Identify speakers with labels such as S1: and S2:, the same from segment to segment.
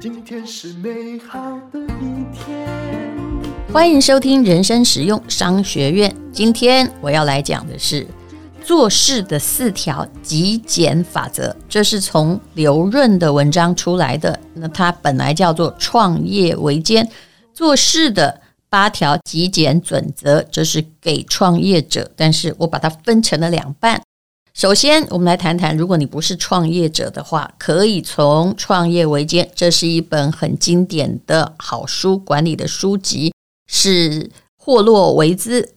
S1: 今天是美好的一天。
S2: 欢迎收听人生实用商学院。今天我要来讲的是做事的四条极简法则，这是从刘润的文章出来的。那它本来叫做《创业维艰做事的八条极简准则》，这是给创业者，但是我把它分成了两半。首先，我们来谈谈，如果你不是创业者的话，可以从《创业维艰》，这是一本很经典的好书，管理的书籍，是霍洛维兹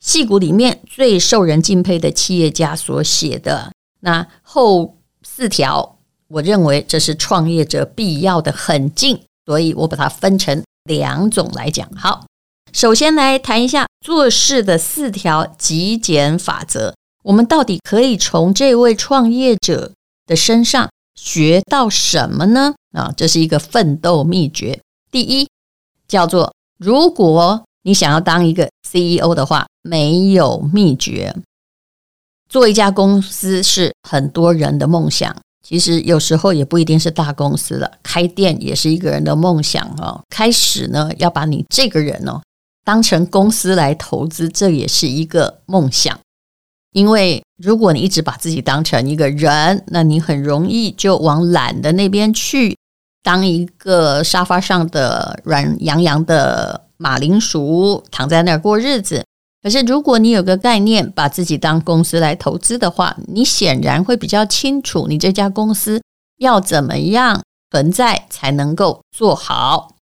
S2: 戏骨里面最受人敬佩的企业家所写的。那后四条，我认为这是创业者必要的狠劲，所以我把它分成两种来讲。好，首先来谈一下做事的四条极简法则。我们到底可以从这位创业者的身上学到什么呢？啊，这是一个奋斗秘诀。第一，叫做如果你想要当一个 CEO 的话，没有秘诀。做一家公司是很多人的梦想，其实有时候也不一定是大公司了，开店也是一个人的梦想哦。开始呢，要把你这个人哦当成公司来投资，这也是一个梦想。因为如果你一直把自己当成一个人，那你很容易就往懒的那边去，当一个沙发上的软洋洋的马铃薯，躺在那儿过日子。可是如果你有个概念，把自己当公司来投资的话，你显然会比较清楚，你这家公司要怎么样存在才能够做好。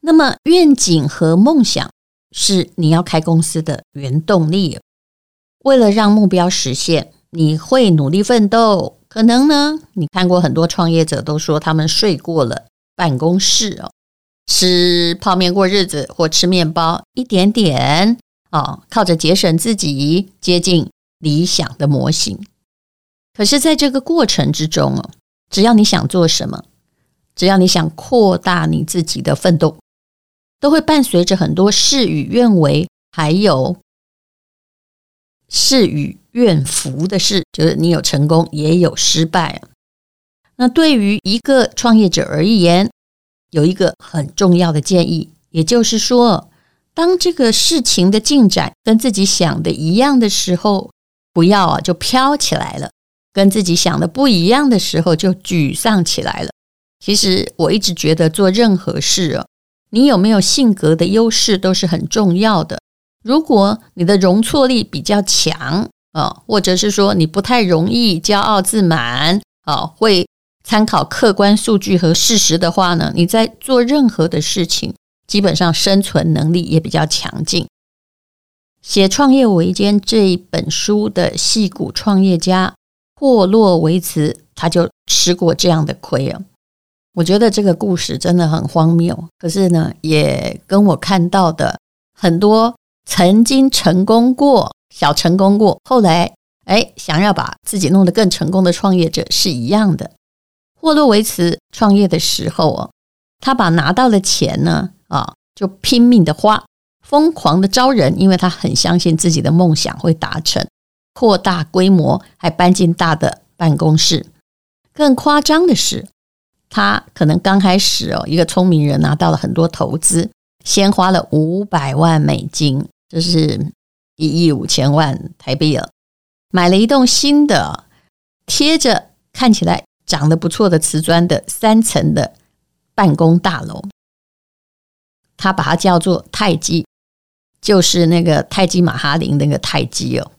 S2: 那么愿景和梦想是你要开公司的原动力。为了让目标实现，你会努力奋斗。可能呢，你看过很多创业者都说他们睡过了办公室哦，吃泡面过日子，或吃面包，一点点哦，靠着节省自己接近理想的模型。可是，在这个过程之中哦，只要你想做什么，只要你想扩大你自己的奋斗，都会伴随着很多事与愿违，还有。事与愿违的事，就是你有成功也有失败。那对于一个创业者而言，有一个很重要的建议，也就是说，当这个事情的进展跟自己想的一样的时候，不要啊就飘起来了；跟自己想的不一样的时候，就沮丧起来了。其实我一直觉得做任何事啊，你有没有性格的优势都是很重要的。如果你的容错力比较强啊，或者是说你不太容易骄傲自满啊，会参考客观数据和事实的话呢，你在做任何的事情，基本上生存能力也比较强劲。写《创业维艰》这一本书的戏骨创业家霍洛维茨，他就吃过这样的亏啊。我觉得这个故事真的很荒谬，可是呢，也跟我看到的很多。曾经成功过，小成功过，后来哎，想要把自己弄得更成功的创业者是一样的。霍洛维茨创业的时候哦，他把拿到的钱呢啊，就拼命的花，疯狂的招人，因为他很相信自己的梦想会达成，扩大规模，还搬进大的办公室。更夸张的是，他可能刚开始哦，一个聪明人拿到了很多投资，先花了五百万美金。就是一亿五千万台币了，买了一栋新的，贴着看起来长得不错的瓷砖的三层的办公大楼，他把它叫做泰姬，就是那个泰姬玛哈林那个泰姬哦，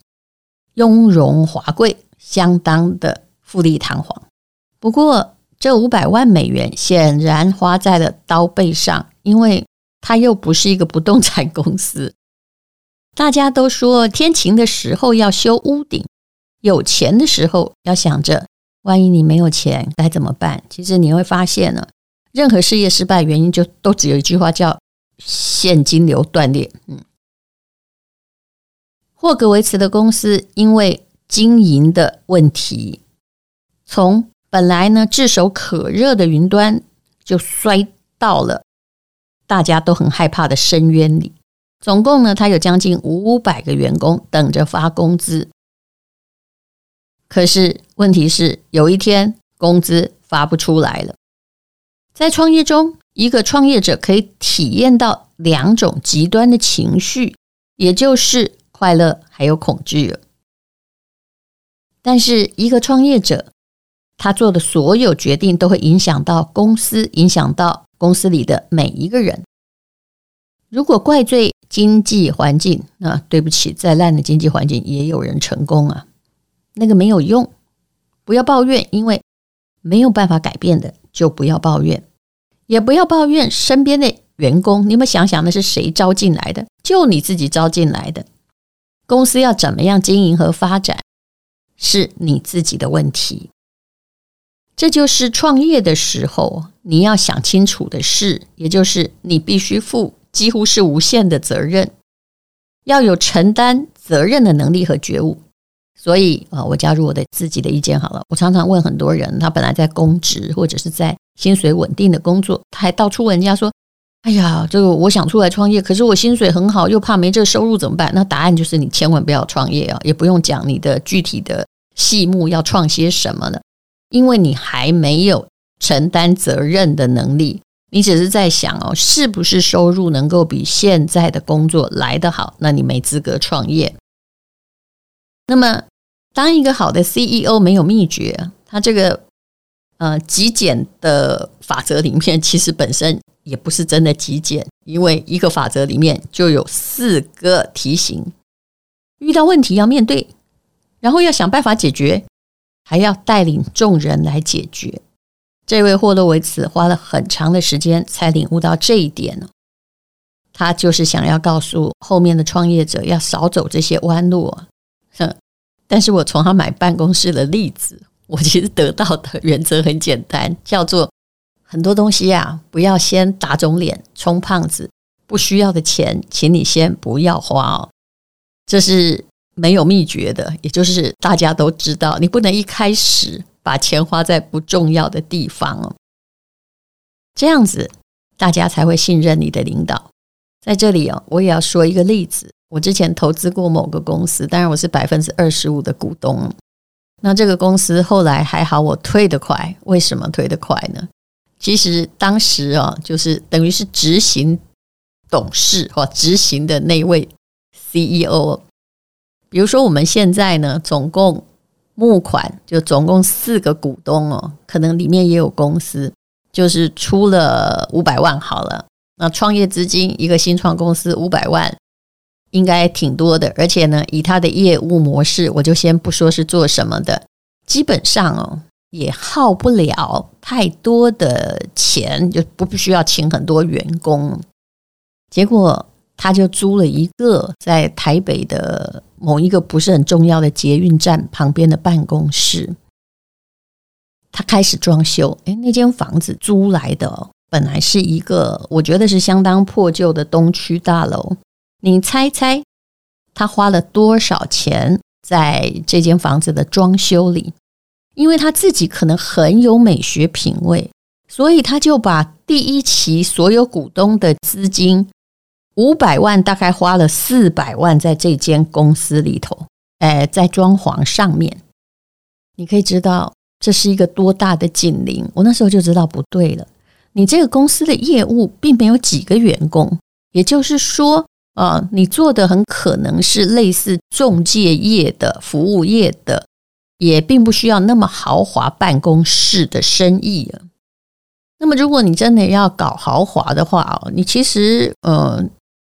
S2: 雍容华贵，相当的富丽堂皇。不过这五百万美元显然花在了刀背上，因为他又不是一个不动产公司。大家都说天晴的时候要修屋顶，有钱的时候要想着，万一你没有钱该怎么办？其实你会发现呢，任何事业失败原因就都只有一句话，叫现金流断裂。嗯，霍格维茨的公司因为经营的问题，从本来呢炙手可热的云端，就摔到了大家都很害怕的深渊里。总共呢，他有将近五百个员工等着发工资。可是问题是，有一天工资发不出来了。在创业中，一个创业者可以体验到两种极端的情绪，也就是快乐还有恐惧。但是，一个创业者，他做的所有决定都会影响到公司，影响到公司里的每一个人。如果怪罪经济环境，那对不起，再烂的经济环境也有人成功啊，那个没有用。不要抱怨，因为没有办法改变的，就不要抱怨，也不要抱怨身边的员工。你们想想，那是谁招进来的？就你自己招进来的。公司要怎么样经营和发展？是你自己的问题，这就是创业的时候你要想清楚的事，也就是你必须负几乎是无限的责任，要有承担责任的能力和觉悟。所以啊，我加入我的自己的意见好了。我常常问很多人，他本来在公职或者是在薪水稳定的工作，他还到处问人家说：“哎呀，这个我想出来创业，可是我薪水很好，又怕没这个收入怎么办？”那答案就是你千万不要创业啊，也不用讲你的具体的。细目要创些什么了？因为你还没有承担责任的能力，你只是在想哦，是不是收入能够比现在的工作来得好？那你没资格创业。那么，当一个好的 CEO 没有秘诀，他这个呃极简的法则里面，其实本身也不是真的极简，因为一个法则里面就有四个题型，遇到问题要面对。然后要想办法解决，还要带领众人来解决。这位霍洛维茨花了很长的时间才领悟到这一点。他就是想要告诉后面的创业者要少走这些弯路。哼，但是我从他买办公室的例子，我其实得到的原则很简单，叫做很多东西啊，不要先打肿脸充胖子。不需要的钱，请你先不要花哦。这是。没有秘诀的，也就是大家都知道，你不能一开始把钱花在不重要的地方哦，这样子大家才会信任你的领导。在这里哦，我也要说一个例子，我之前投资过某个公司，当然我是百分之二十五的股东。那这个公司后来还好，我退得快。为什么退得快呢？其实当时啊，就是等于是执行董事或执行的那位 CEO。比如说，我们现在呢，总共募款就总共四个股东哦，可能里面也有公司，就是出了五百万好了。那创业资金一个新创公司五百万，应该挺多的。而且呢，以他的业务模式，我就先不说是做什么的，基本上哦，也耗不了太多的钱，就不必须要请很多员工。结果。他就租了一个在台北的某一个不是很重要的捷运站旁边的办公室，他开始装修。诶，那间房子租来的本来是一个我觉得是相当破旧的东区大楼。你猜猜他花了多少钱在这间房子的装修里？因为他自己可能很有美学品味，所以他就把第一期所有股东的资金。五百万大概花了四百万在这间公司里头，哎，在装潢上面，你可以知道这是一个多大的警铃。我那时候就知道不对了。你这个公司的业务并没有几个员工，也就是说，啊，你做的很可能是类似中介业的服务业的，也并不需要那么豪华办公室的生意啊。那么，如果你真的要搞豪华的话哦，你其实，呃。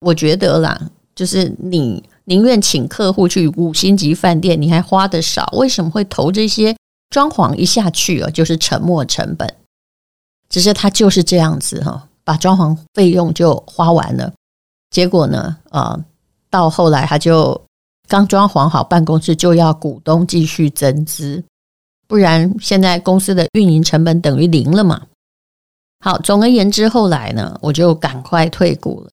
S2: 我觉得啦，就是你宁愿请客户去五星级饭店，你还花的少，为什么会投这些装潢一下去啊？就是沉没成本，只是他就是这样子哈，把装潢费用就花完了。结果呢，啊，到后来他就刚装潢好办公室，就要股东继续增资，不然现在公司的运营成本等于零了嘛。好，总而言之，后来呢，我就赶快退股了。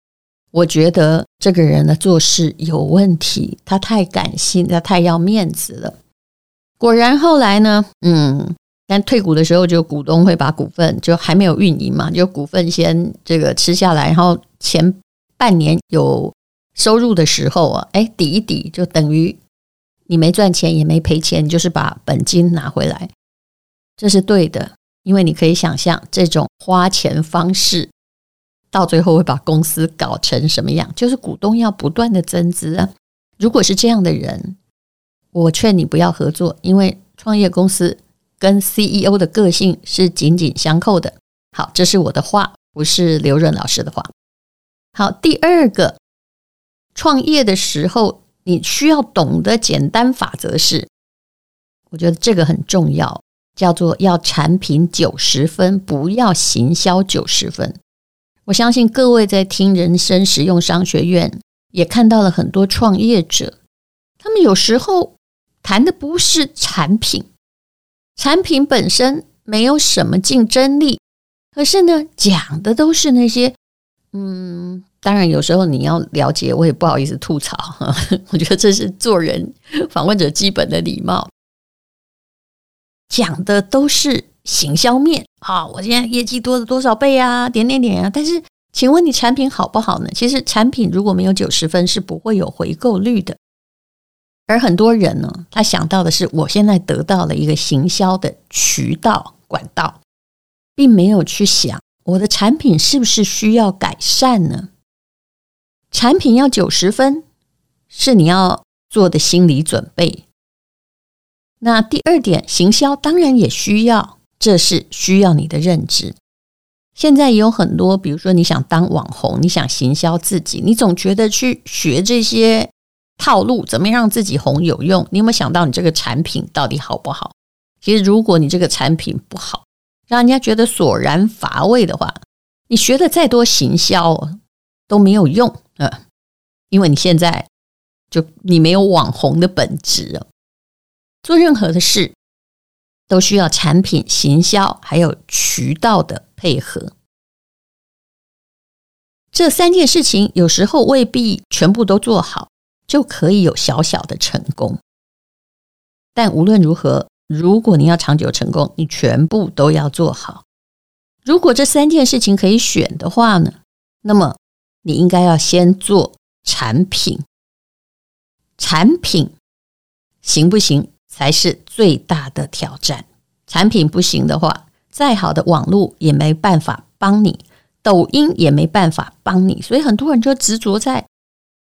S2: 我觉得这个人呢做事有问题，他太感性，他太要面子了。果然后来呢，嗯，但退股的时候，就股东会把股份就还没有运营嘛，就股份先这个吃下来，然后前半年有收入的时候啊，哎，抵一抵，就等于你没赚钱也没赔钱，就是把本金拿回来，这是对的。因为你可以想象，这种花钱方式到最后会把公司搞成什么样？就是股东要不断的增资啊。如果是这样的人，我劝你不要合作，因为创业公司跟 CEO 的个性是紧紧相扣的。好，这是我的话，不是刘润老师的话。好，第二个，创业的时候你需要懂得简单法则是，我觉得这个很重要。叫做要产品九十分，不要行销九十分。我相信各位在听人生实用商学院，也看到了很多创业者，他们有时候谈的不是产品，产品本身没有什么竞争力，可是呢，讲的都是那些，嗯，当然有时候你要了解，我也不好意思吐槽，我觉得这是做人访问者基本的礼貌。讲的都是行销面，好，我现在业绩多了多少倍啊？点点点啊！但是，请问你产品好不好呢？其实产品如果没有九十分，是不会有回购率的。而很多人呢，他想到的是，我现在得到了一个行销的渠道管道，并没有去想我的产品是不是需要改善呢？产品要九十分，是你要做的心理准备。那第二点，行销当然也需要，这是需要你的认知。现在也有很多，比如说你想当网红，你想行销自己，你总觉得去学这些套路，怎么样让自己红有用？你有没有想到你这个产品到底好不好？其实，如果你这个产品不好，让人家觉得索然乏味的话，你学的再多行销都没有用啊，因为你现在就你没有网红的本质哦。做任何的事都需要产品、行销还有渠道的配合。这三件事情有时候未必全部都做好，就可以有小小的成功。但无论如何，如果你要长久成功，你全部都要做好。如果这三件事情可以选的话呢，那么你应该要先做产品。产品行不行？才是最大的挑战。产品不行的话，再好的网络也没办法帮你，抖音也没办法帮你。所以很多人就执着在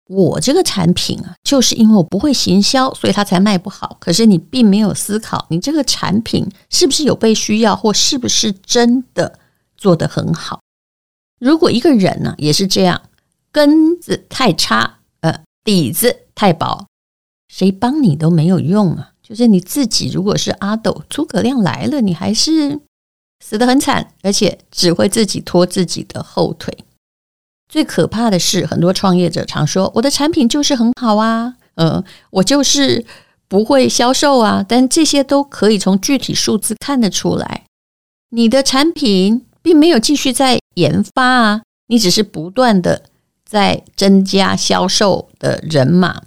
S2: 我这个产品啊，就是因为我不会行销，所以它才卖不好。可是你并没有思考，你这个产品是不是有被需要，或是不是真的做得很好。如果一个人呢，也是这样，根子太差，呃，底子太薄，谁帮你都没有用啊。就是你自己，如果是阿斗，诸葛亮来了，你还是死得很惨，而且只会自己拖自己的后腿。最可怕的是，很多创业者常说：“我的产品就是很好啊，嗯，我就是不会销售啊。”但这些都可以从具体数字看得出来，你的产品并没有继续在研发啊，你只是不断的在增加销售的人马。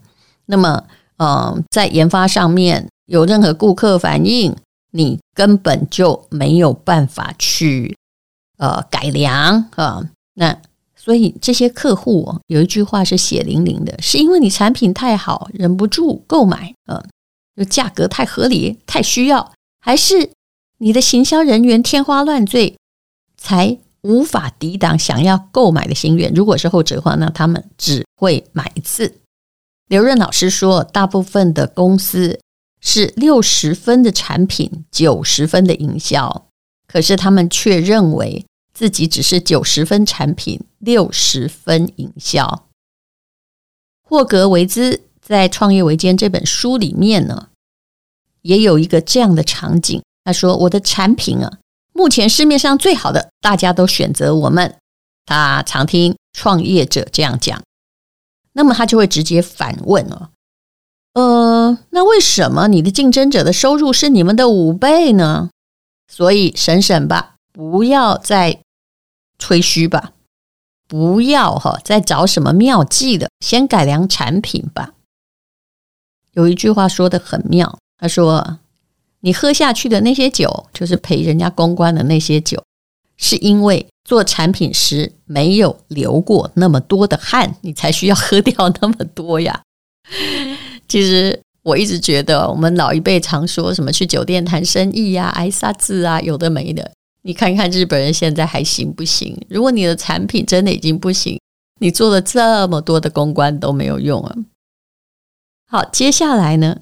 S2: 那么，嗯，在研发上面有任何顾客反应，你根本就没有办法去呃改良啊。那所以这些客户有一句话是血淋淋的，是因为你产品太好，忍不住购买，嗯，就价格太合理，太需要，还是你的行销人员天花乱坠，才无法抵挡想要购买的心愿？如果是后者的话，那他们只会买一次。刘润老师说，大部分的公司是六十分的产品，九十分的营销，可是他们却认为自己只是九十分产品，六十分营销。霍格维兹在《创业维艰》这本书里面呢，也有一个这样的场景。他说：“我的产品啊，目前市面上最好的，大家都选择我们。”他常听创业者这样讲。那么他就会直接反问了，呃，那为什么你的竞争者的收入是你们的五倍呢？所以省省吧，不要再吹嘘吧，不要哈再找什么妙计的，先改良产品吧。有一句话说的很妙，他说：“你喝下去的那些酒，就是陪人家公关的那些酒，是因为。”做产品时没有流过那么多的汗，你才需要喝掉那么多呀。其实我一直觉得，我们老一辈常说什么去酒店谈生意呀、啊、挨杀字啊，有的没的。你看看日本人现在还行不行？如果你的产品真的已经不行，你做了这么多的公关都没有用啊。好，接下来呢，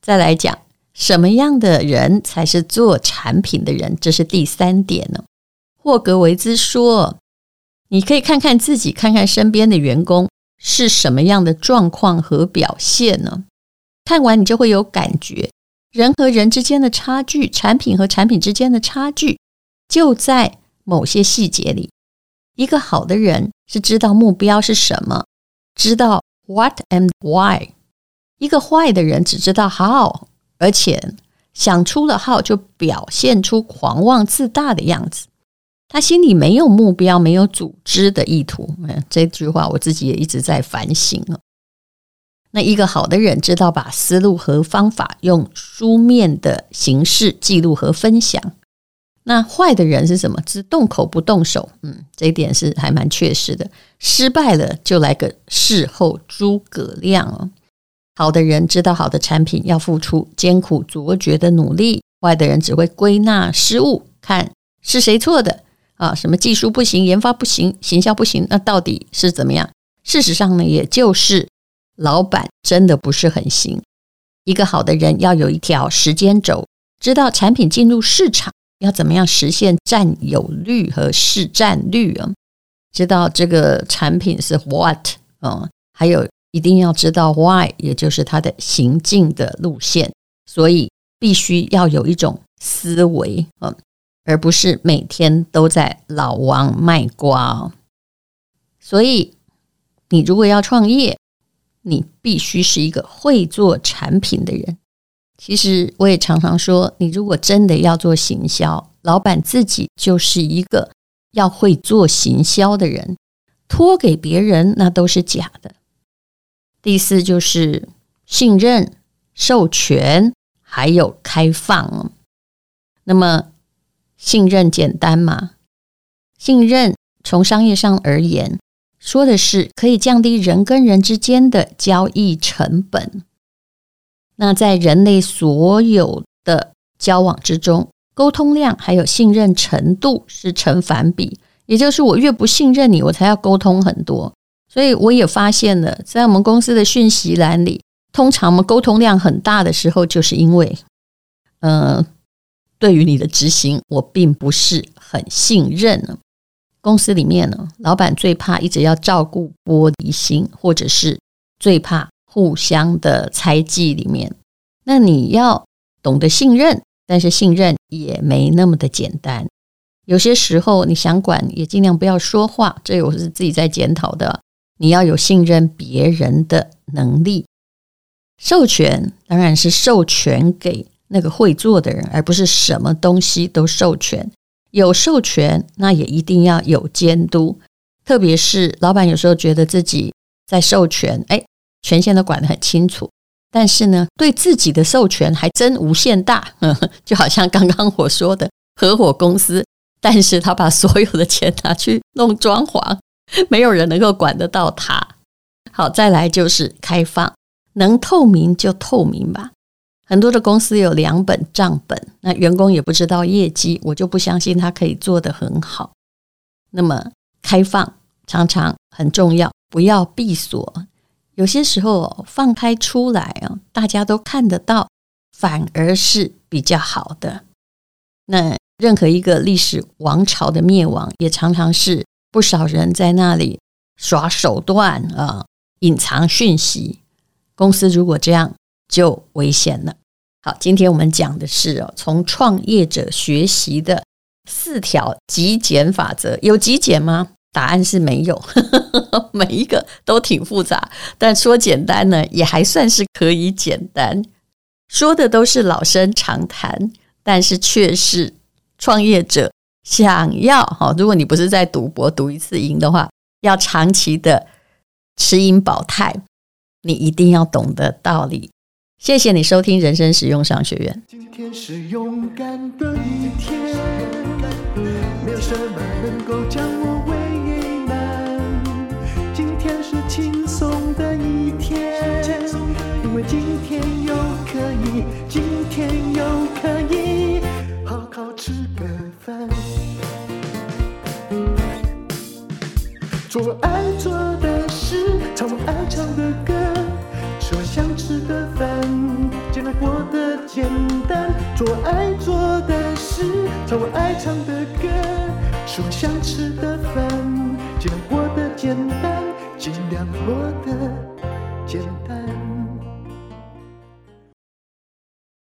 S2: 再来讲什么样的人才是做产品的人，这是第三点呢。霍格维兹说，你可以看看自己，看看身边的员工是什么样的状况和表现呢？看完你就会有感觉，人和人之间的差距，产品和产品之间的差距。就在某些细节里，一个好的人是知道目标是什么，知道 what and why；一个坏的人只知道 how，而且想出了 how 就表现出狂妄自大的样子。他心里没有目标，没有组织的意图。嗯，这句话我自己也一直在反省。那一个好的人知道把思路和方法用书面的形式记录和分享。那坏的人是什么？只动口不动手。嗯，这一点是还蛮确实的。失败了就来个事后诸葛亮哦。好的人知道好的产品要付出艰苦卓绝的努力，坏的人只会归纳失误，看是谁错的啊？什么技术不行，研发不行，行销不行，那到底是怎么样？事实上呢，也就是老板真的不是很行。一个好的人要有一条时间轴，知道产品进入市场。要怎么样实现占有率和市占率啊？知道这个产品是 what 啊，还有一定要知道 why，也就是它的行进的路线。所以必须要有一种思维啊，而不是每天都在老王卖瓜。所以你如果要创业，你必须是一个会做产品的人。其实我也常常说，你如果真的要做行销，老板自己就是一个要会做行销的人，托给别人那都是假的。第四就是信任、授权还有开放。那么信任简单吗？信任从商业上而言，说的是可以降低人跟人之间的交易成本。那在人类所有的交往之中，沟通量还有信任程度是成反比，也就是我越不信任你，我才要沟通很多。所以我也发现了，在我们公司的讯息栏里，通常我们沟通量很大的时候，就是因为，呃，对于你的执行，我并不是很信任呢。公司里面呢，老板最怕一直要照顾玻璃心，或者是最怕。互相的猜忌里面，那你要懂得信任，但是信任也没那么的简单。有些时候你想管，也尽量不要说话。这我是自己在检讨的。你要有信任别人的能力。授权当然是授权给那个会做的人，而不是什么东西都授权。有授权，那也一定要有监督。特别是老板有时候觉得自己在授权，哎。权限都管得很清楚，但是呢，对自己的授权还真无限大，呵呵，就好像刚刚我说的合伙公司，但是他把所有的钱拿去弄装潢，没有人能够管得到他。好，再来就是开放，能透明就透明吧。很多的公司有两本账本，那员工也不知道业绩，我就不相信他可以做得很好。那么开放常常很重要，不要闭锁。有些时候放开出来啊，大家都看得到，反而是比较好的。那任何一个历史王朝的灭亡，也常常是不少人在那里耍手段啊，隐藏讯息。公司如果这样，就危险了。好，今天我们讲的是哦，从创业者学习的四条极简法则，有极简吗？答案是没有，每一个都挺复杂，但说简单呢，也还算是可以简单。说的都是老生常谈，但是却是创业者想要哈，如果你不是在赌博赌一次赢的话，要长期的持盈保泰，你一定要懂得道理。谢谢你收听人生实用商学院。
S1: 今天是勇敢的一天，没有什么能够爱做的事唱我爱唱的歌是我想